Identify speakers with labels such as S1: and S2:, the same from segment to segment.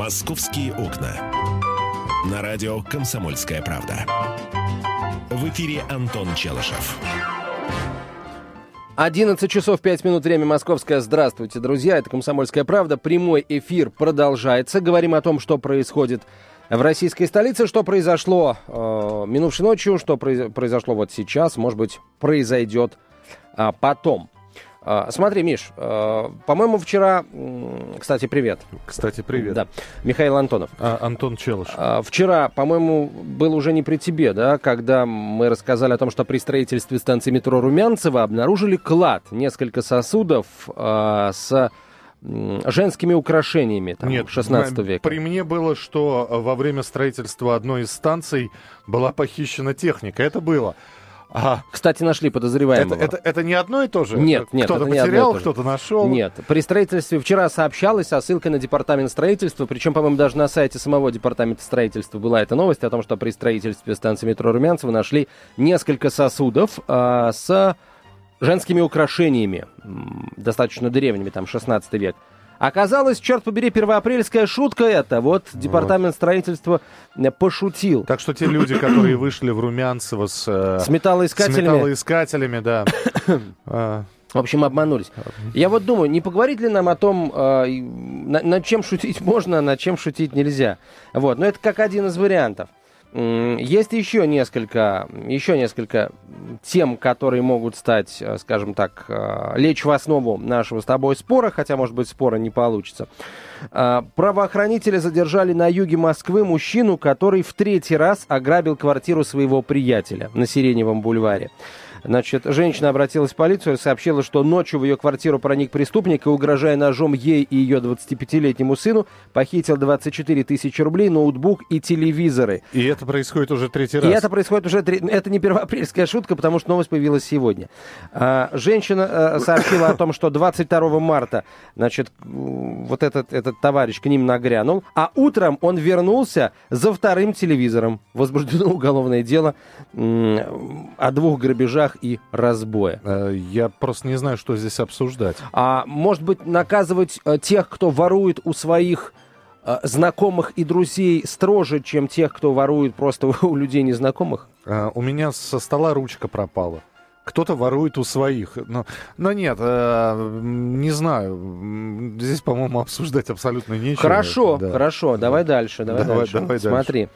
S1: «Московские окна». На радио «Комсомольская правда». В эфире Антон Челышев.
S2: 11 часов 5 минут, время московское. Здравствуйте, друзья. Это «Комсомольская правда». Прямой эфир продолжается. Говорим о том, что происходит в российской столице, что произошло э, минувшей ночью, что произошло вот сейчас, может быть, произойдет э, потом. А, смотри, Миш, а, по-моему, вчера... Кстати, привет.
S3: Кстати, привет.
S2: Да. Михаил Антонов.
S3: А, Антон Челыш.
S2: А, вчера, по-моему, был уже не при тебе, да, когда мы рассказали о том, что при строительстве станции метро Румянцево обнаружили клад, несколько сосудов с женскими украшениями там, Нет, 16 века.
S3: При мне было, что во время строительства одной из станций была похищена техника. Это было.
S2: Ага. Кстати, нашли подозреваемого.
S3: Это, это, это не одно и то же?
S2: Нет, нет.
S3: Кто-то потерял, кто-то нашел?
S2: Нет. При строительстве вчера сообщалось, а ссылка на департамент строительства, причем, по-моему, даже на сайте самого департамента строительства была эта новость о том, что при строительстве станции метро Румянцево нашли несколько сосудов а, с женскими украшениями, достаточно древними, там, 16 век. Оказалось, черт побери, первоапрельская шутка это. Вот, вот. департамент строительства э, пошутил.
S3: Так что те люди, которые вышли в Румянцево с...
S2: Э, с металлоискателями. С
S3: металлоискателями, да.
S2: А. В общем, обманулись. Я вот думаю, не поговорить ли нам о том, э, над чем шутить можно, а над чем шутить нельзя. Вот, но это как один из вариантов. Есть еще несколько, еще несколько тем, которые могут стать, э, скажем так, э, лечь в основу нашего с тобой спора, хотя, может быть, спора не получится. Э, правоохранители задержали на юге Москвы мужчину, который в третий раз ограбил квартиру своего приятеля на Сиреневом бульваре. Значит, женщина обратилась в полицию и сообщила, что ночью в ее квартиру проник преступник и, угрожая ножом ей и ее 25-летнему сыну, похитил 24 тысячи рублей, ноутбук и телевизоры.
S3: И это происходит уже третий раз?
S2: И это происходит уже... Это не первоапрельская шутка, потому что новость появилась сегодня. А, женщина а, сообщила о том, что 22 марта, значит, вот этот, этот товарищ к ним нагрянул, а утром он вернулся за вторым телевизором. Возбуждено уголовное дело о двух грабежах грабежах и разбоя.
S3: Э, я просто не знаю, что здесь обсуждать.
S2: А может быть, наказывать э, тех, кто ворует у своих э, знакомых и друзей строже, чем тех, кто ворует просто у людей незнакомых?
S3: У меня со стола ручка пропала. Кто-то ворует у своих. Но, но нет, э, не знаю. Здесь, по-моему, обсуждать абсолютно нечего.
S2: Хорошо, да. хорошо. Давай дальше. Давай, давай дальше. Давай Смотри.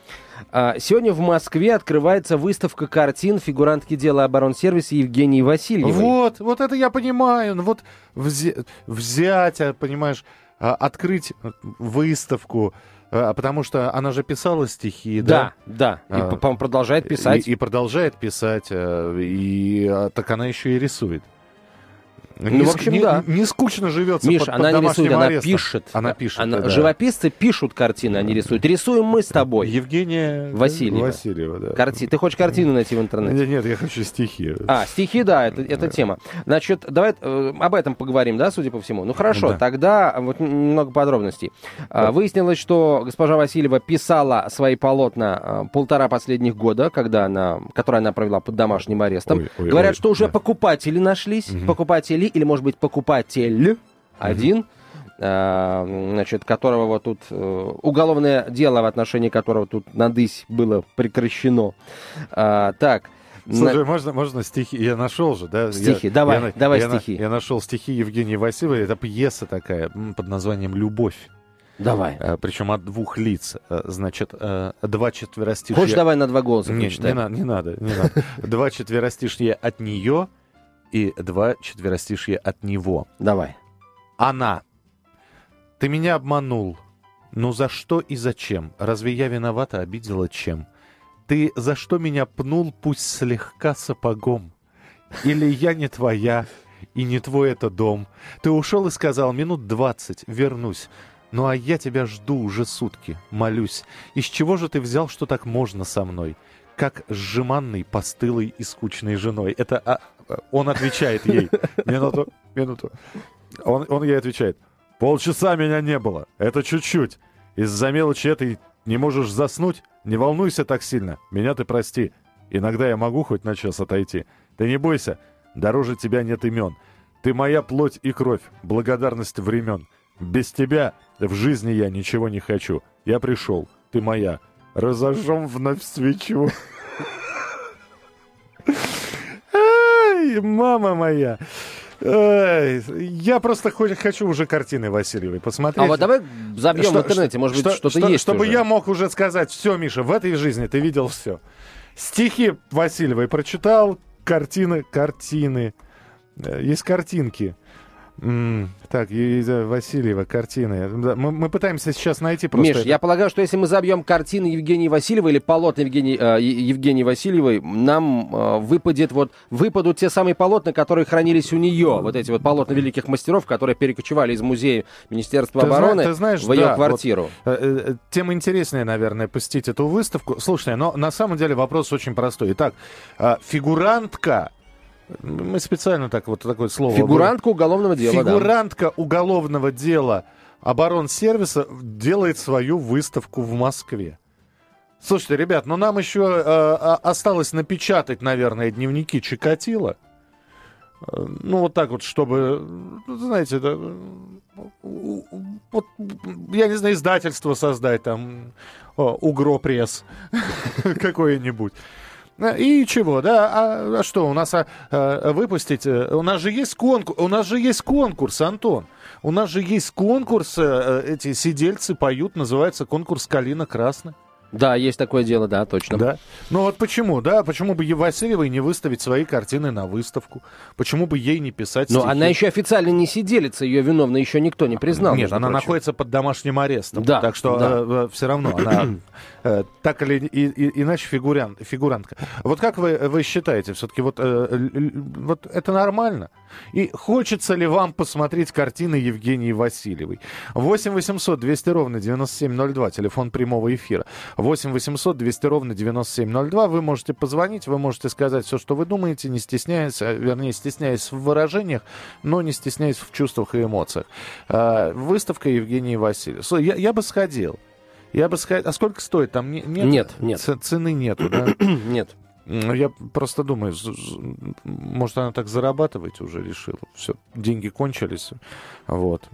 S2: А, сегодня в Москве открывается выставка картин фигурантки дела оборонсервиса Евгении Васильевой.
S3: Вот, вот это я понимаю. Ну вот взять, взять а, понимаешь, а, открыть выставку, потому что она же писала стихи,
S2: да? Да, да. И, а, по-моему, продолжает писать.
S3: И, и продолжает писать, э, и а, так она еще и рисует.
S2: Ну, не, в общем,
S3: не,
S2: да.
S3: Не скучно живется
S2: Миш,
S3: под,
S2: она
S3: под
S2: не рисует,
S3: она
S2: арестом. пишет.
S3: Она пишет,
S2: она, да. Живописцы пишут картины, они рисуют. Рисуем мы с тобой.
S3: Евгения
S2: Васильева.
S3: Васильева, да.
S2: Карти... Ты хочешь картину найти в интернете?
S3: Нет, нет я хочу стихи.
S2: А, стихи, да, это, это тема. Значит, давай э, об этом поговорим, да, судя по всему? Ну, хорошо, да. тогда вот немного подробностей. Да. Выяснилось, что госпожа Васильева писала свои полотна а, полтора последних года, когда она, которые она провела под домашним арестом. Ой, ой, Говорят, ой, что уже да. покупатели нашлись, угу. покупатели или, может быть, покупатели покупатель один, а, значит, которого вот тут э, уголовное дело в отношении которого тут надысь было прекращено. А, так.
S3: Слушай, на... можно, можно стихи? Я нашел же, да?
S2: Стихи, я, давай, я, давай
S3: я,
S2: стихи.
S3: Я, нашел стихи Евгении Васильевой. Это пьеса такая под названием «Любовь».
S2: Давай.
S3: А, причем от двух лиц. А, значит, а, два четверостишья...
S2: Хочешь, давай на два голоса
S3: не, не, надо, не надо, не надо. Два четверостишья от нее и два четверостишья от него.
S2: Давай.
S3: Она. Ты меня обманул. Ну за что и зачем? Разве я виновата, обидела чем? Ты за что меня пнул, пусть слегка сапогом? Или я не твоя, и не твой это дом? Ты ушел и сказал, минут двадцать, вернусь. Ну а я тебя жду уже сутки, молюсь. Из чего же ты взял, что так можно со мной? Как жеманной, постылой и скучной женой. Это а, он отвечает ей. Минуту, минуту. Он, он ей отвечает. Полчаса меня не было. Это чуть-чуть. Из-за мелочи этой не можешь заснуть? Не волнуйся так сильно. Меня ты прости. Иногда я могу хоть на час отойти. Ты не бойся. Дороже тебя нет имен. Ты моя плоть и кровь, благодарность времен. Без тебя в жизни я ничего не хочу. Я пришел, ты моя. Разожжем вновь свечу. Ай, мама моя. Ай, я просто хочу уже картины Васильевой посмотреть.
S2: А вот давай забьем что, в интернете, может быть, что-то что, есть
S3: Чтобы
S2: уже.
S3: я мог уже сказать, все, Миша, в этой жизни ты видел все. Стихи Васильевой прочитал, картины, картины. Э, есть картинки. Mm, так, Васильева, картины. Мы, мы пытаемся сейчас найти просто...
S2: Миш, это. я полагаю, что если мы забьем картины Евгении Васильевой или полотна Евгении, э, Евгении Васильевой, нам э, выпадет вот, выпадут те самые полотна, которые хранились у нее. Вот эти вот полотна великих мастеров, которые перекочевали из музея Министерства
S3: ты
S2: обороны
S3: знаешь, ты знаешь,
S2: в ее
S3: да,
S2: квартиру.
S3: Вот, э, э, тем интереснее, наверное, посетить эту выставку. Слушай, но на самом деле вопрос очень простой. Итак, э, фигурантка мы специально так вот такое слово...
S2: Фигурантка уголовного дела,
S3: Фигурантка да. уголовного дела оборонсервиса делает свою выставку в Москве. Слушайте, ребят, ну нам еще э, а, осталось напечатать, наверное, дневники Чикатила. Э, ну, вот так вот, чтобы, знаете, да, вот, я не знаю, издательство создать, там, Угро пресс какое-нибудь. И чего, да? А, а что, у нас а, а, выпустить? Э, у нас же есть конкурс, у нас же есть конкурс, Антон. У нас же есть конкурс, э, эти сидельцы поют, называется конкурс «Калина красная».
S2: Да, есть такое дело, да, точно.
S3: Да. Ну вот почему, да, почему бы Васильевой не выставить свои картины на выставку? Почему бы ей не писать
S2: Но она еще официально не сиделится, ее виновной еще никто не признал.
S3: Нет, она прочим. находится под домашним арестом.
S2: Да.
S3: Так что
S2: да.
S3: э, э все равно она э, так или и, и, иначе фигурянт, фигурантка. Вот как вы, вы считаете, все-таки вот, э, вот это нормально? И хочется ли вам посмотреть картины Евгении Васильевой? 8 800 200 ровно 9702, телефон прямого эфира. 8 800 200 ровно 9702. Вы можете позвонить, вы можете сказать все, что вы думаете, не стесняясь, а, вернее, стесняясь в выражениях, но не стесняясь в чувствах и эмоциях. А, выставка Евгении Васильевой. Я, я бы сходил. Я бы сходил. А сколько стоит? Там нет?
S2: Нет, нет.
S3: Цены нету, да?
S2: Нет.
S3: Я просто думаю, может, она так зарабатывать уже решила. Все, деньги кончились. Вот.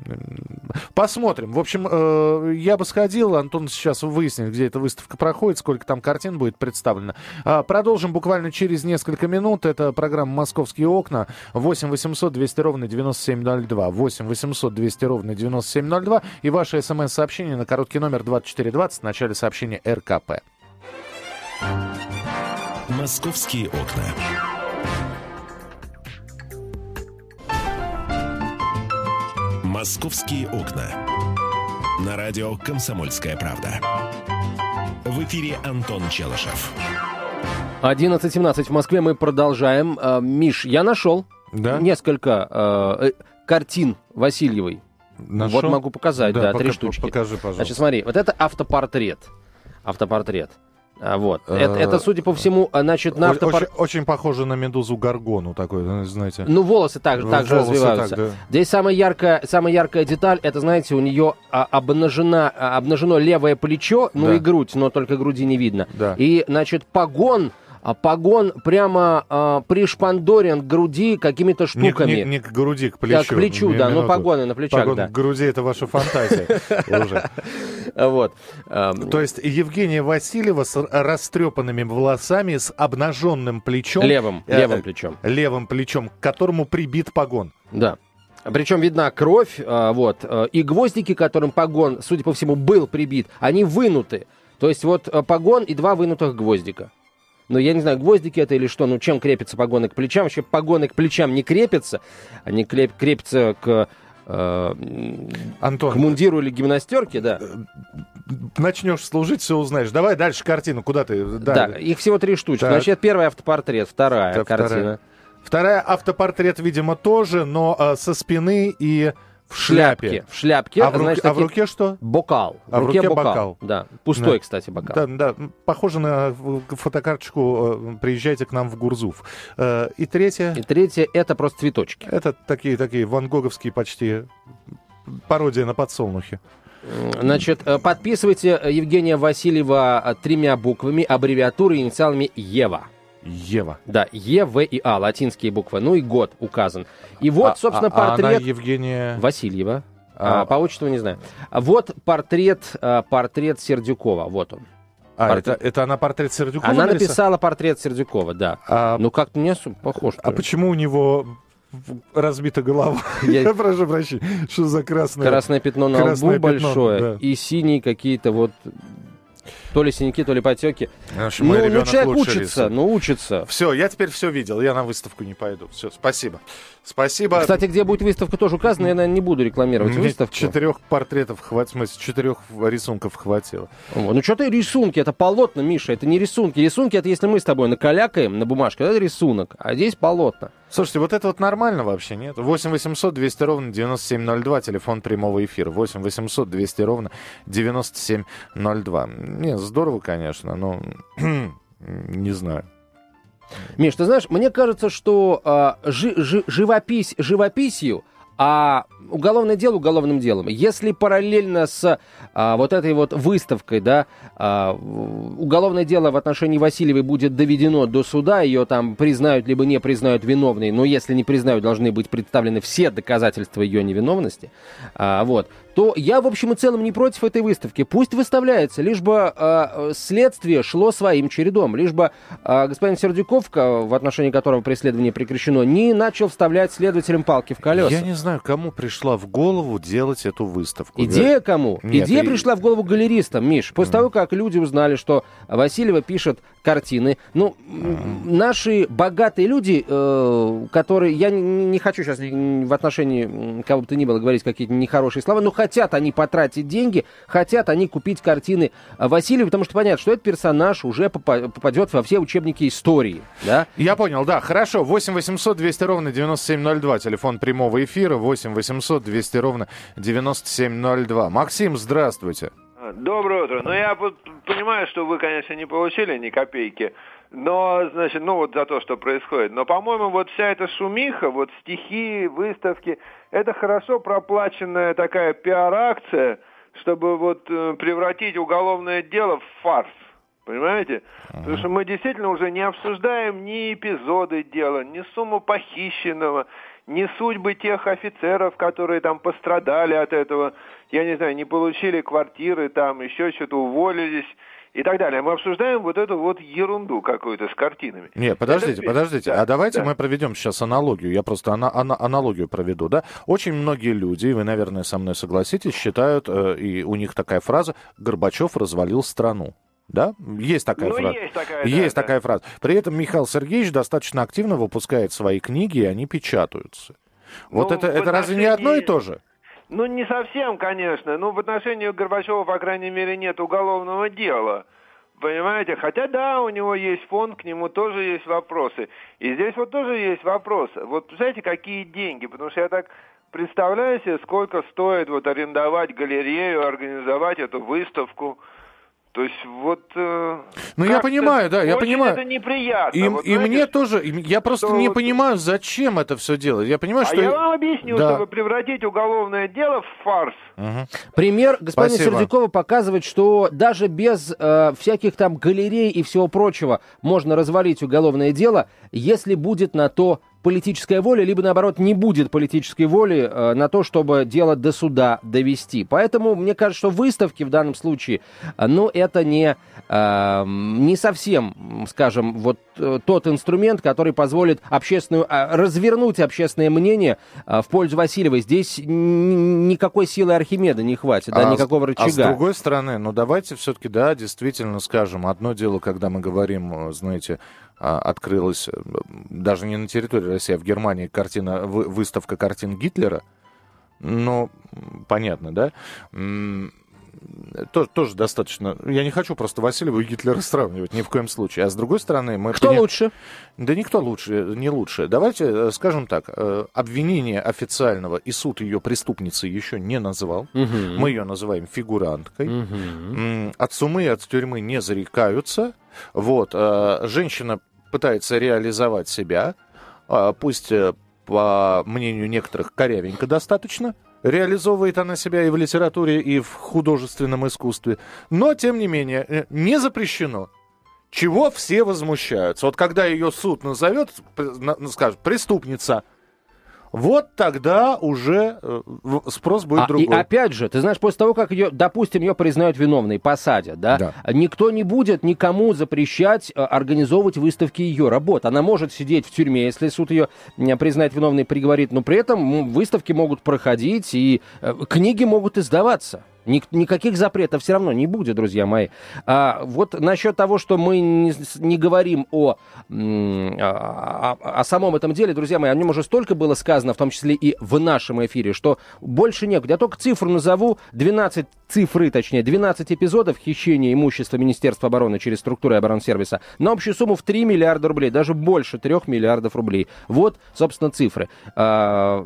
S3: Посмотрим. В общем, э, я бы сходил. Антон сейчас выяснит, где эта выставка проходит, сколько там картин будет представлено. А, продолжим буквально через несколько минут. Это программа «Московские окна». 8 800 200 ровно 9702. 8 800 200 ровно 9702. И ваше смс-сообщение на короткий номер 2420 в начале сообщения РКП.
S1: Московские окна. Московские окна. На радио «Комсомольская правда». В эфире Антон Челышев.
S2: 11.17 в Москве мы продолжаем. А, Миш, я нашел да? несколько э, э, картин Васильевой. Нашел? Вот могу показать, да, да пока, три штучки.
S3: Покажи, пожалуйста.
S2: Значит, смотри, вот это автопортрет. Автопортрет. А, вот. Это, это, судя по всему, а, значит, на
S3: автопар... очень, очень похоже на медузу Гаргону такой, знаете.
S2: Ну, волосы также, так же развиваются. Так, да. Здесь самая яркая, самая яркая деталь, это, знаете, у нее обнажена, обнажено левое плечо, ну да. и грудь, но только груди не видно.
S3: Да.
S2: И, значит, погон а погон прямо а, пришпандорен к груди какими-то штуками.
S3: Не, не, не к груди, к плечу.
S2: Да, к плечу, да, ну погоны на плечах,
S3: Погон
S2: да.
S3: к груди это ваша фантазия уже.
S2: Вот.
S3: То есть Евгения Васильева с растрепанными волосами, с обнаженным плечом.
S2: Левым, э, левым плечом.
S3: Левым плечом, к которому прибит погон.
S2: Да. Причем видна кровь, а, вот, э, и гвоздики, которым погон, судя по всему, был прибит, они вынуты. То есть вот э, погон и два вынутых гвоздика. Но я не знаю, гвоздики это или что, ну чем крепятся погоны к плечам? Вообще погоны к плечам не крепятся, они креп, крепятся к э,
S3: Антон,
S2: к мундиру или гимнастерке, да.
S3: Начнешь служить, все узнаешь. Давай дальше картину, куда ты?
S2: Да, да их всего три штучки. Так. Значит, первый автопортрет, вторая так, картина.
S3: Вторая. вторая автопортрет, видимо, тоже, но э, со спины и в шляпе.
S2: В шляпке.
S3: А в, руке, а в руке что?
S2: Бокал.
S3: В, а в руке бокал. бокал.
S2: Да. Пустой, да. кстати, бокал.
S3: Да, да. Похоже на фотокарточку э, «Приезжайте к нам в Гурзуф». Э, и третье?
S2: И третье — это просто цветочки.
S3: Это такие, такие ван Гоговские почти пародия на подсолнухе.
S2: Значит, э, подписывайте Евгения Васильева тремя буквами, аббревиатурой инициалами «Ева».
S3: Ева.
S2: Да, Е, В и А, латинские буквы. Ну и год указан. И вот, а, собственно,
S3: а,
S2: портрет... А
S3: она Евгения...
S2: Васильева. А, по отчеству не знаю. Вот портрет, а, портрет Сердюкова, вот он.
S3: А, портрет. это, это она портрет Сердюкова
S2: Она нарисовала? написала портрет Сердюкова, да. А, ну, как-то не похож.
S3: А почему у него разбита голова. Я, Я прошу прощения, что за красное...
S2: Красное пятно на красное лбу пятно, большое да. и синие какие-то вот то ли синяки, то ли потеки.
S3: Общем, ну, ну, человек
S2: учится, рисует. ну, учится.
S3: Все, я теперь все видел, я на выставку не пойду. Все, спасибо. Спасибо.
S2: Кстати, где будет выставка, тоже указано, я, наверное, не буду рекламировать Мне выставку.
S3: Четырех портретов хватит, в смысле, четырех рисунков хватило.
S2: О, ну, что-то рисунки, это полотна, Миша, это не рисунки. Рисунки, это если мы с тобой накалякаем на бумажке, это рисунок, а здесь полотна.
S3: Слушайте, вот это вот нормально вообще, нет? 8 800 200 ровно 9702, телефон прямого эфира. 8 800 200 ровно 9702. Не, здорово, конечно, но не знаю.
S2: Миш, ты знаешь, мне кажется, что э, жи, жи, живопись живописью, а уголовное дело уголовным делом. Если параллельно с а, вот этой вот выставкой, да, а, уголовное дело в отношении Васильевой будет доведено до суда, ее там признают либо не признают виновной, но если не признают, должны быть представлены все доказательства ее невиновности, а, вот, то я, в общем и целом, не против этой выставки. Пусть выставляется, лишь бы э, следствие шло своим чередом, лишь бы э, господин Сердюков, в отношении которого преследование прекращено, не начал вставлять следователям палки в колеса.
S3: Я не знаю, кому пришла в голову делать эту выставку.
S2: Идея да? кому? Нет, Идея и... пришла в голову галеристам, Миш. После mm. того, как люди узнали, что Васильева пишет картины, ну, mm. наши богатые люди, э, которые, я не, не хочу сейчас в отношении кого бы то ни было говорить какие-то нехорошие слова, но хотят они потратить деньги, хотят они купить картины Васильева, потому что понятно, что этот персонаж уже попадет во все учебники истории, да?
S3: Я понял, да, хорошо. 8 800 200 ровно 9702, телефон прямого эфира, 8 800 200 ровно 9702. Максим, здравствуйте.
S4: Доброе утро. Ну, я понимаю, что вы, конечно, не получили ни копейки, но, значит, ну вот за то, что происходит. Но, по-моему, вот вся эта шумиха, вот стихи, выставки, это хорошо проплаченная такая пиар-акция, чтобы вот э, превратить уголовное дело в фарс. Понимаете? Потому что мы действительно уже не обсуждаем ни эпизоды дела, ни сумму похищенного, ни судьбы тех офицеров, которые там пострадали от этого, я не знаю, не получили квартиры, там еще что-то уволились и так далее. Мы обсуждаем вот эту вот ерунду какую-то с картинами.
S3: Нет, подождите, Это... подождите. Да, а давайте да. мы проведем сейчас аналогию. Я просто ана- ана- аналогию проведу, да? Очень многие люди, вы, наверное, со мной согласитесь, считают, э, и у них такая фраза «Горбачев развалил страну». Да? Есть такая
S4: ну,
S3: фраза.
S4: Есть такая,
S3: есть
S4: да,
S3: такая да. фраза. При этом Михаил Сергеевич достаточно активно выпускает свои книги, и они печатаются. Вот ну, это, это разве не одно и то же?
S4: Ну, не совсем, конечно. Ну, в отношении Горбачева, по крайней мере, нет уголовного дела. Понимаете? Хотя да, у него есть фонд, к нему тоже есть вопросы. И здесь вот тоже есть вопросы. Вот знаете, какие деньги? Потому что я так представляю себе, сколько стоит вот арендовать галерею, организовать эту выставку. То есть вот... Э,
S3: ну, я понимаю, да, я понимаю.
S4: это неприятно.
S3: И, вот, и знаете, мне тоже, я просто не вот... понимаю, зачем это все делать. Я понимаю, а что...
S4: я вам объясню, да. чтобы превратить уголовное дело в фарс.
S2: Угу. Пример господина Спасибо. Сердюкова показывает, что даже без э, всяких там галерей и всего прочего можно развалить уголовное дело, если будет на то политическая воля, либо наоборот не будет политической воли э, на то, чтобы дело до суда довести. Поэтому мне кажется, что выставки в данном случае, э, ну, это не, э, не совсем, скажем, вот э, тот инструмент, который позволит общественную, э, развернуть общественное мнение э, в пользу Васильевой. Здесь никакой силы Архимеда не хватит, а, да, никакого рычага. А
S3: с другой стороны, ну давайте все-таки, да, действительно скажем, одно дело, когда мы говорим, э, знаете, открылась э, даже не на территории России, а в Германии картина, выставка картин Гитлера. Ну, понятно, да? тоже, тоже достаточно... Я не хочу просто Васильева и Гитлера сравнивать ни в коем случае. А с другой стороны... Мы
S2: Кто поня... лучше?
S3: Да никто лучше, не лучше. Давайте э, скажем так. Э, обвинение официального и суд ее преступницы еще не назвал. Угу. Мы ее называем фигуранткой. Угу. От сумы и от тюрьмы не зарекаются. Вот. Женщина пытается реализовать себя, а, пусть э, по мнению некоторых корявенько достаточно, реализовывает она себя и в литературе, и в художественном искусстве, но, тем не менее, э, не запрещено. Чего все возмущаются? Вот когда ее суд назовет, скажет, преступница, вот тогда уже э, спрос будет а, другой.
S2: И опять же, ты знаешь, после того, как ее, допустим, ее признают виновной, посадят, да, да, никто не будет никому запрещать э, организовывать выставки ее работ. Она может сидеть в тюрьме, если суд ее признает виновной, приговорит, но при этом выставки могут проходить и э, книги могут издаваться. Никаких запретов все равно не будет, друзья мои. А вот насчет того, что мы не, не говорим о, о, о самом этом деле, друзья мои, о нем уже столько было сказано, в том числе и в нашем эфире, что больше некуда. Я только цифру назову, 12 цифры, точнее, 12 эпизодов хищения имущества Министерства обороны через структуры оборонсервиса на общую сумму в 3 миллиарда рублей, даже больше 3 миллиардов рублей. Вот, собственно, цифры. 8, а,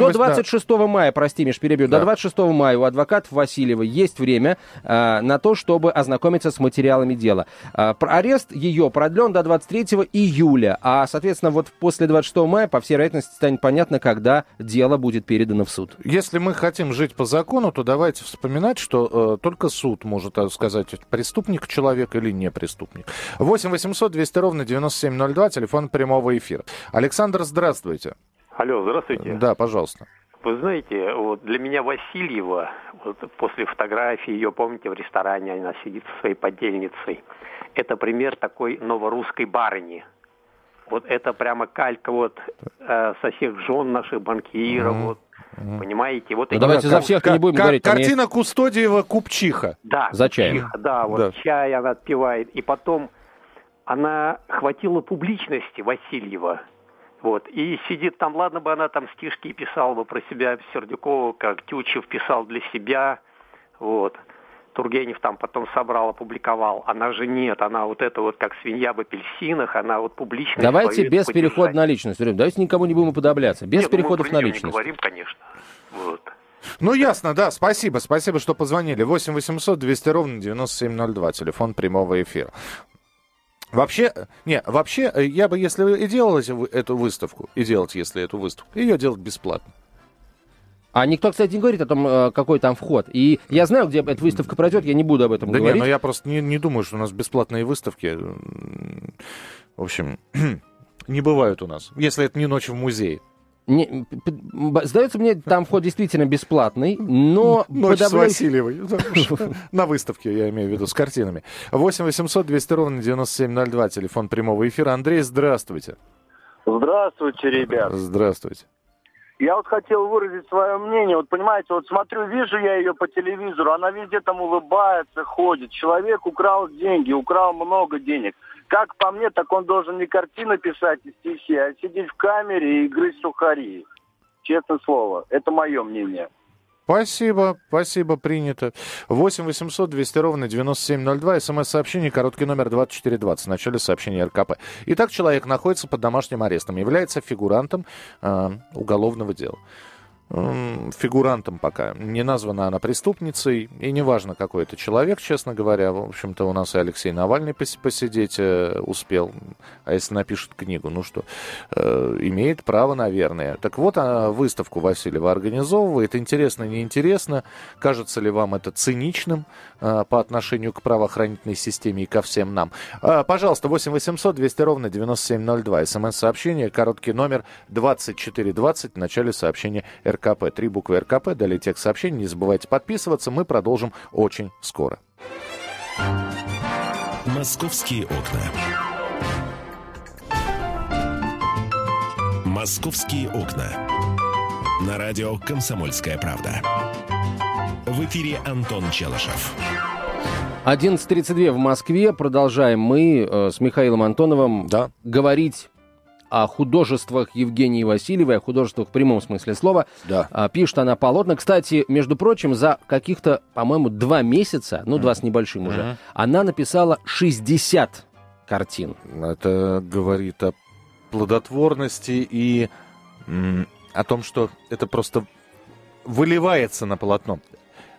S2: до 26 да. мая, прости, Миш, перебью, да. до 26 мая у адвокатов Васильева есть время а, на то, чтобы ознакомиться с материалами дела. А, арест ее продлен до 23 июля, а, соответственно, вот после 26 мая, по всей вероятности, станет понятно, когда дело будет передано в суд.
S3: Если мы хотим жить по закону, то давайте вспоминать что э, только суд может э, сказать, преступник человек или не преступник. 8 800 200 ровно 9702, телефон прямого эфира. Александр, здравствуйте.
S5: Алло, здравствуйте.
S3: Да, пожалуйста.
S5: Вы знаете, вот для меня Васильева, вот после фотографии ее, помните, в ресторане она сидит со своей подельницей, это пример такой новорусской барыни. Вот это прямо калька вот э, со всех жен наших банкиров, mm-hmm. вот Угу. Понимаете? Вот
S2: ну, давайте за всех не будем говорить.
S3: Картина есть... Кустодиева Купчиха.
S5: Да.
S2: За чаем.
S5: Да, вот да. чай она отпивает. И потом она хватила публичности Васильева. Вот. И сидит там, ладно бы она там стишки писала бы про себя, Сердюкова, как Тючев писал для себя. Вот. Тургенев там потом собрал, опубликовал. Она же нет, она вот это вот как свинья в апельсинах, она вот публично.
S2: Давайте без перехода на личность. Давайте никому не будем уподобляться. Без нет, ну, переходов на личность. Не
S5: говорим, конечно. Вот.
S3: Ну, ясно, да, спасибо, спасибо, что позвонили. 8 800 200 ровно 9702, телефон прямого эфира. Вообще, не, вообще, я бы, если и делал эту выставку, и делать, если эту выставку, ее делать бесплатно.
S2: А никто, кстати, не говорит о том, э, какой там вход. И я знаю, где эта выставка пройдет, я не буду об этом
S3: да
S2: говорить.
S3: Да нет, но я просто не, не думаю, что у нас бесплатные выставки. В общем, не бывают у нас, если это не ночь в музее.
S2: Не, сдается мне, там вход действительно бесплатный, но...
S3: Ночь подавляющий... с Васильевой. На выставке, я имею в виду, с картинами. 8 800 200 ровно 9702, телефон прямого эфира. Андрей, здравствуйте.
S6: Здравствуйте, ребят.
S3: Здравствуйте.
S6: Я вот хотел выразить свое мнение. Вот понимаете, вот смотрю, вижу я ее по телевизору, она везде там улыбается, ходит. Человек украл деньги, украл много денег. Как по мне, так он должен не картины писать и стихи, а сидеть в камере и грызть сухари. Честное слово, это мое мнение.
S3: Спасибо, спасибо, принято. 8 800 200 ровно 9702, смс-сообщение, короткий номер 2420, в начале сообщения РКП. Итак, человек находится под домашним арестом, является фигурантом э, уголовного дела фигурантом пока. Не названа она преступницей, и неважно, какой это человек, честно говоря. В общем-то, у нас и Алексей Навальный посидеть э, успел. А если напишет книгу, ну что, э, имеет право, наверное. Так вот, выставку Васильева организовывает. Интересно, неинтересно. Кажется ли вам это циничным э, по отношению к правоохранительной системе и ко всем нам? Пожалуйста, 8 800 200 ровно 9702. СМС-сообщение, короткий номер 2420 в начале сообщения РКП. Три буквы РКП, далее текст сообщений. Не забывайте подписываться. Мы продолжим очень скоро.
S1: Московские окна. Московские окна. На радио «Комсомольская правда». В эфире Антон Челышев.
S2: 11.32 в Москве. Продолжаем мы э, с Михаилом Антоновым да. говорить о художествах Евгении Васильевой, о художествах в прямом смысле слова.
S3: Да.
S2: А, пишет она полотна. Кстати, между прочим, за каких-то, по-моему, два месяца, ну, два с небольшим уже, mm-hmm. она написала 60 картин.
S3: Это говорит о плодотворности и о том, что это просто выливается на полотно.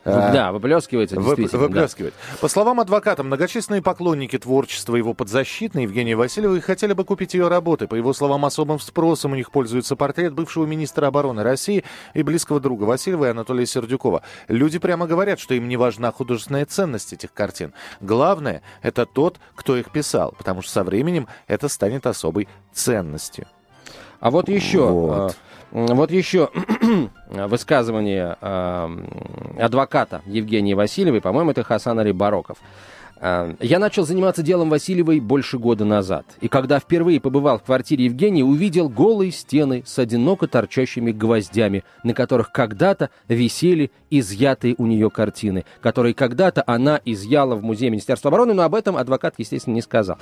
S2: А, да, выплескивается действительно.
S3: Выплескивает. Да. По словам адвоката, многочисленные поклонники творчества его подзащитной Евгения Васильева хотели бы купить ее работы. По его словам, особым спросом у них пользуется портрет бывшего министра обороны России и близкого друга Васильева Анатолия Сердюкова. Люди прямо говорят, что им не важна художественная ценность этих картин. Главное – это тот, кто их писал, потому что со временем это станет особой ценностью.
S2: А вот еще, вот, а, вот еще высказывание а, адвоката Евгения Васильевой, по-моему, это Хасан Али Бароков. Э, я начал заниматься делом Васильевой больше года назад. И когда впервые побывал в квартире Евгении, увидел голые стены с одиноко торчащими гвоздями, на которых когда-то висели изъятые у нее картины, которые когда-то она изъяла в Музее Министерства обороны, но об этом адвокат, естественно, не сказал.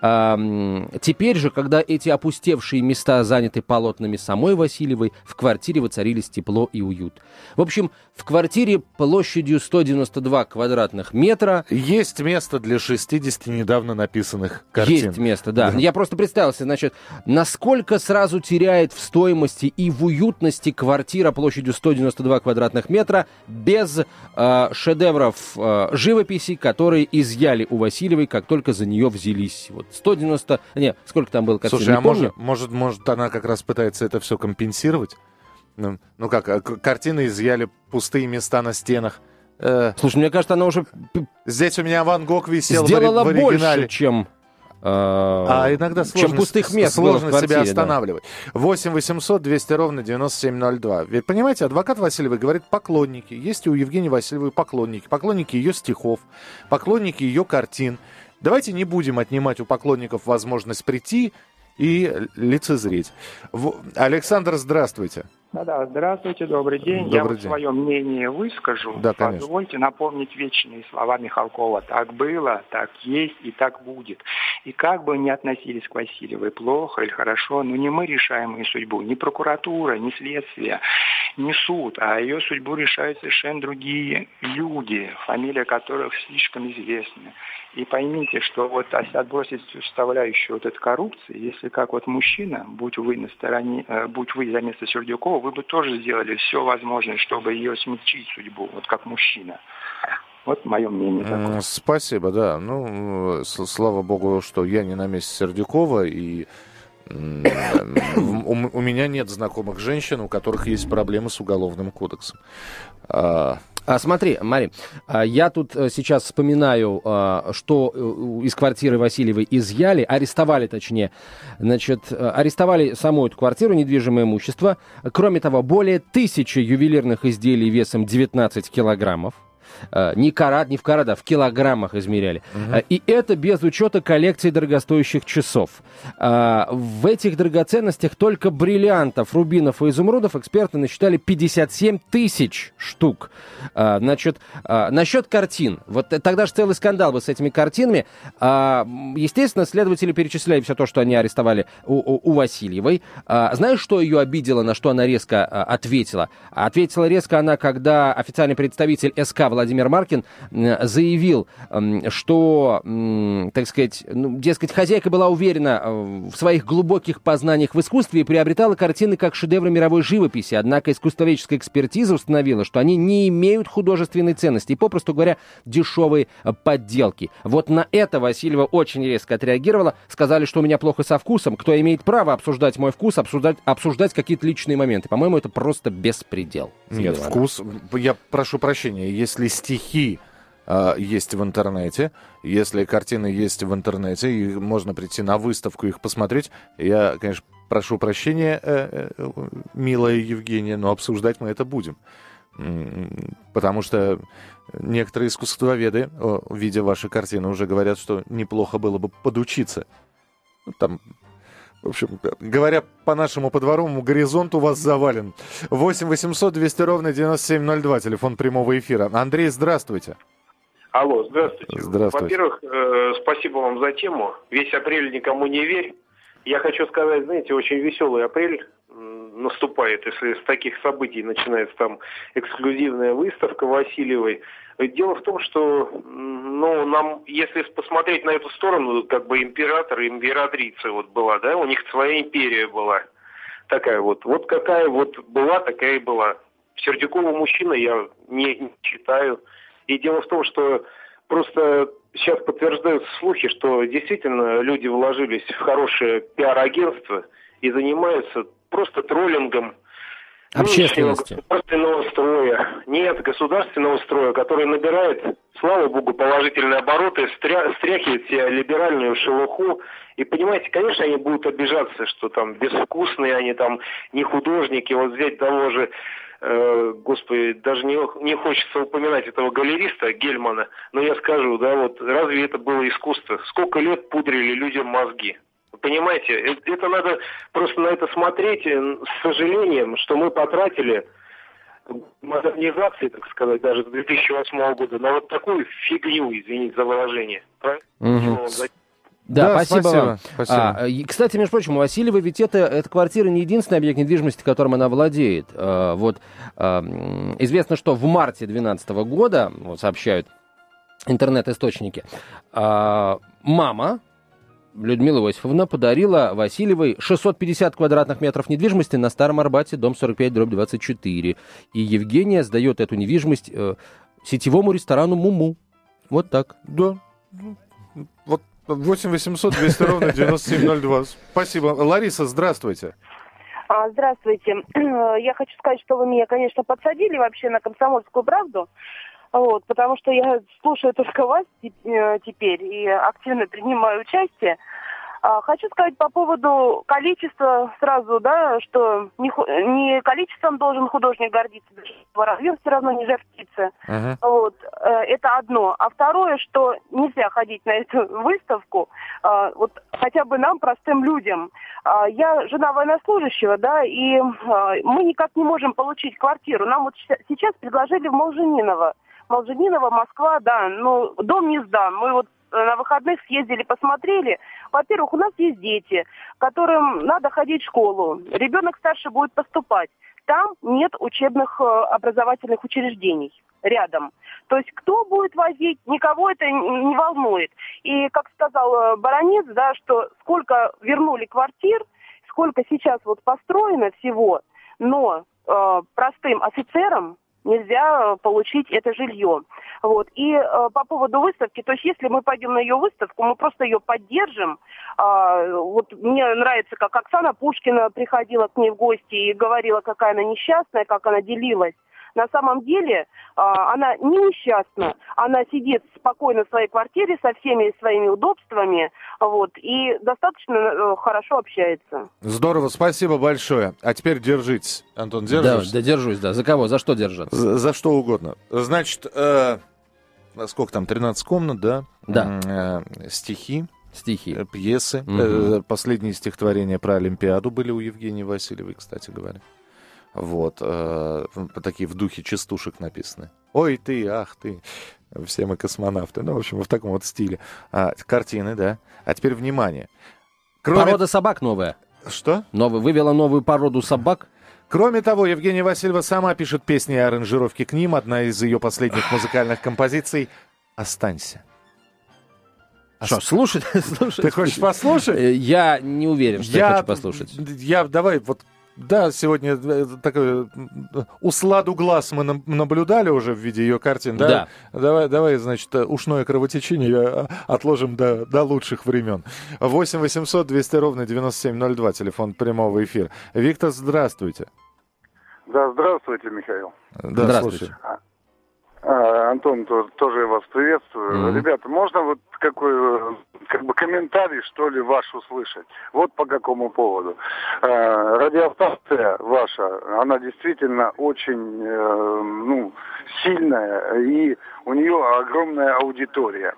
S2: Теперь же, когда эти опустевшие места заняты полотнами самой Васильевой, в квартире воцарились тепло и уют. В общем, в квартире площадью 192 квадратных метра...
S3: Есть место место для 60 недавно написанных картин.
S2: Есть место, да. да. Я просто представился, значит, насколько сразу теряет в стоимости и в уютности квартира площадью 192 квадратных метра без э, шедевров э, живописи, которые изъяли у Васильевой, как только за нее взялись. Вот 190... Не, сколько там было
S3: картин, Слушай, а может, может, может, она как раз пытается это все компенсировать? Ну, ну как, а картины изъяли пустые места на стенах.
S2: Э, Слушай, мне кажется, она уже...
S3: Здесь у меня Ван Гог висел
S2: Сделала
S3: в, в
S2: оригинале. больше, чем...
S3: Э, а иногда сложно, чем пустых мест сложно квартире, себя останавливать. Да. 8 800 200 ровно 9702. Ведь, понимаете, адвокат Васильевой говорит поклонники. Есть у Евгении Васильевой поклонники. Поклонники ее стихов, поклонники ее картин. Давайте не будем отнимать у поклонников возможность прийти и лицезреть. Александр, здравствуйте.
S7: Да-да, здравствуйте, добрый день. Добрый Я вот свое мнение выскажу.
S3: Да, конечно.
S7: Позвольте напомнить вечные слова Михалкова. Так было, так есть и так будет. И как бы ни относились к Васильевой, плохо или хорошо, но не мы решаем ее судьбу, ни прокуратура, ни следствие, ни суд, а ее судьбу решают совершенно другие люди, фамилия которых слишком известна. И поймите, что вот если отбросить составляющую вот этой коррупции, если как вот мужчина, будь вы на стороне, э, будь вы за место Сердюкова, вы бы тоже сделали все возможное, чтобы ее смягчить судьбу, вот как мужчина. Вот мое мнение. Такое.
S3: Спасибо, да. Ну, слава богу, что я не на месте Сердюкова, и у, у меня нет знакомых женщин, у которых есть проблемы с уголовным кодексом.
S2: А, а, смотри, Мари, а, я тут э, сейчас вспоминаю, а, что э, из квартиры Васильевой изъяли, арестовали точнее, значит, э, арестовали саму эту квартиру, недвижимое имущество. Кроме того, более тысячи ювелирных изделий весом 19 килограммов. Э, не карат, не в карат, а в килограммах измеряли. Угу. И это без учета коллекции дорогостоящих часов. Э, в этих драгоценностях только бриллиантов, рубинов и изумрудов эксперты насчитали 57 тысяч штук. Значит, насчет картин. Вот тогда же целый скандал был с этими картинами. Естественно, следователи перечисляли все то, что они арестовали у, у, у Васильевой. Знаешь, что ее обидело, на что она резко ответила? Ответила резко она, когда официальный представитель СК Владимир Владимир Маркин заявил, что, так сказать, ну, дескать, хозяйка была уверена э, в своих глубоких познаниях в искусстве и приобретала картины как шедевры мировой живописи. Однако искусствоведческая экспертиза установила, что они не имеют художественной ценности и, попросту говоря, дешевые э, подделки. Вот на это Васильева очень резко отреагировала. Сказали, что у меня плохо со вкусом. Кто имеет право обсуждать мой вкус, обсуждать, обсуждать какие-то личные моменты? По-моему, это просто беспредел.
S3: Нет, вкус... Я прошу прощения, если стихи э, есть в интернете, если картины есть в интернете, и можно прийти на выставку их посмотреть, я, конечно, прошу прощения, э, э, милая Евгения, но обсуждать мы это будем. Потому что некоторые искусствоведы, видя ваши картины, уже говорят, что неплохо было бы подучиться. Там в общем, говоря по нашему подворовому горизонту, у вас завален. 8 800 200 ровно 9702, телефон прямого эфира. Андрей, здравствуйте.
S8: Алло, здравствуйте.
S3: Здравствуйте.
S8: Во-первых, э, спасибо вам за тему. Весь апрель никому не верь. Я хочу сказать, знаете, очень веселый апрель наступает, если с таких событий начинается там эксклюзивная выставка Васильевой. Дело в том, что ну, нам, если посмотреть на эту сторону, как бы император и императрица вот была, да, у них своя империя была. Такая вот. Вот какая вот была, такая и была. Сердюкова мужчина я не, не считаю. И дело в том, что просто сейчас подтверждаются слухи, что действительно люди вложились в хорошее пиар-агентство и занимаются просто троллингом
S2: общественности.
S8: Государственного строя. Нет государственного строя, который набирает, слава богу, положительные обороты, стря... стряхивает себе либеральную шелуху. И понимаете, конечно, они будут обижаться, что там безвкусные, они там не художники. Вот взять того же э, господи, даже не, не хочется упоминать этого галериста Гельмана, но я скажу, да, вот разве это было искусство? Сколько лет пудрили людям мозги? Понимаете, это, это надо просто на это смотреть э, с сожалением, что мы потратили модернизации, так сказать, даже с 2008 года, на вот такую фигню, извините за выражение. Угу.
S2: Да, да, спасибо, спасибо вам. Спасибо. А, кстати, между прочим, у Васильевой ведь это, эта квартира не единственный объект недвижимости, которым она владеет. А, вот а, известно, что в марте 2012 года, вот сообщают интернет-источники, а, мама Людмила Иосифовна подарила Васильевой 650 квадратных метров недвижимости на Старом Арбате, дом 45, дробь 24. И Евгения сдает эту недвижимость э, сетевому ресторану «Муму». Вот так.
S3: Да. Вот 8 800 200 ровно 9702. Спасибо. Лариса, здравствуйте.
S9: А, здравствуйте. Я хочу сказать, что вы меня, конечно, подсадили вообще на комсомольскую правду. Вот, потому что я слушаю только вас э, теперь и активно принимаю участие. А, хочу сказать по поводу количества сразу, да, что не, не количеством должен художник гордиться, воробьев все равно не жар птица. Uh-huh. Вот, э, это одно. А второе, что нельзя ходить на эту выставку, а, вот хотя бы нам, простым людям. А, я жена военнослужащего, да, и мы никак не можем получить квартиру. Нам вот сейчас предложили в Молжениново. Молжениново, Москва, да, но дом не сдан. Мы вот на выходных съездили, посмотрели. Во-первых, у нас есть дети, которым надо ходить в школу. Ребенок старше будет поступать. Там нет учебных э, образовательных учреждений рядом. То есть кто будет возить, никого это не волнует. И, как сказал э, Баранец, да, что сколько вернули квартир, сколько сейчас вот построено всего, но э, простым офицерам нельзя э, получить это жилье. Вот. И э, по поводу выставки, то есть если мы пойдем на ее выставку, мы просто ее поддержим. Э, вот мне нравится, как Оксана Пушкина приходила к ней в гости и говорила, какая она несчастная, как она делилась на самом деле а, она не несчастна. Она сидит спокойно в своей квартире со всеми своими удобствами вот, и достаточно э, хорошо общается.
S3: Здорово, спасибо большое. А теперь держитесь. Антон, держишься?
S2: Да, да, держусь, да. За кого? За что держаться?
S3: За, за что угодно. Значит, э, сколько там, 13 комнат, да?
S2: Да.
S3: Э, стихи.
S2: Стихи.
S3: Э, пьесы. Угу. Э, последние стихотворения про Олимпиаду были у Евгении Васильевой, кстати говоря. Вот, э, такие в духе частушек написаны. Ой, ты, ах ты, все мы космонавты. Ну, в общем, в таком вот стиле. А, картины, да. А теперь внимание.
S2: Кроме... Порода собак новая.
S3: Что?
S2: Новый, вывела новую породу собак.
S3: Кроме того, Евгения Васильева сама пишет песни и аранжировки к ним. Одна из ее последних музыкальных композиций «Останься».
S2: Что, слушать? слушать?
S3: Ты хочешь послушать?
S2: Э, я не уверен, что я, я хочу послушать.
S3: Я давай вот да, сегодня э, такой усладу глаз мы наблюдали уже в виде ее картин. Да.
S2: да.
S3: Давай, давай, значит, ушное кровотечение э, отложим до, до лучших времен. 8 800 200 ровно 9702, телефон прямого эфира. Виктор, здравствуйте.
S10: Да, здравствуйте, Михаил.
S2: Да, здравствуйте.
S10: А, а, Антон, тоже вас приветствую. Mm-hmm. Ребята, можно вот какой как бы комментарий, что ли, ваш услышать? Вот по какому поводу. А, радиостанция ваша, она действительно очень э, ну, сильная, и у нее огромная аудитория.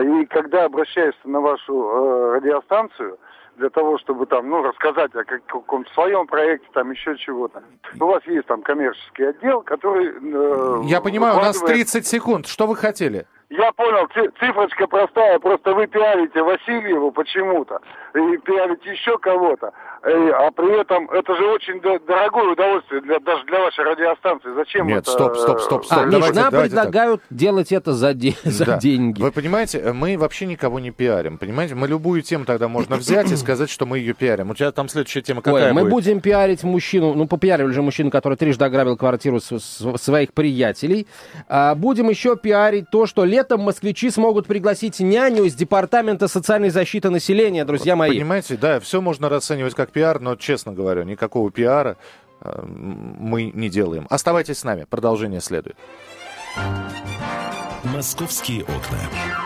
S10: И когда обращаешься на вашу э, радиостанцию, для того, чтобы там, ну, рассказать о каком-то своем проекте, там еще чего-то. У вас есть там коммерческий отдел, который...
S3: Э, Я понимаю, выкладывает... у нас 30 секунд. Что вы хотели?
S10: Я понял, цифрочка простая, просто вы пиарите Васильеву почему-то, и пиарите еще кого-то, а при этом это же очень дорогое удовольствие для, даже для вашей радиостанции. Зачем
S3: Нет,
S10: это?
S3: стоп, стоп, стоп, стоп.
S2: А, Миш, нам предлагают так. делать это за, де- за
S3: да.
S2: деньги.
S3: Вы понимаете, мы вообще никого не пиарим, понимаете? Мы любую тему тогда можно взять и сказать, что мы ее пиарим. У тебя там следующая тема какая
S2: Ой, мы
S3: будет?
S2: будем пиарить мужчину, ну, попиарили же мужчину, который трижды ограбил квартиру с, с, своих приятелей. А, будем еще пиарить то, что летом москвичи смогут пригласить няню из Департамента социальной защиты населения, друзья мои.
S3: Понимаете, да, все можно расценивать как пиар, но, честно говоря, никакого пиара э, мы не делаем. Оставайтесь с нами, продолжение следует.
S1: «Московские окна».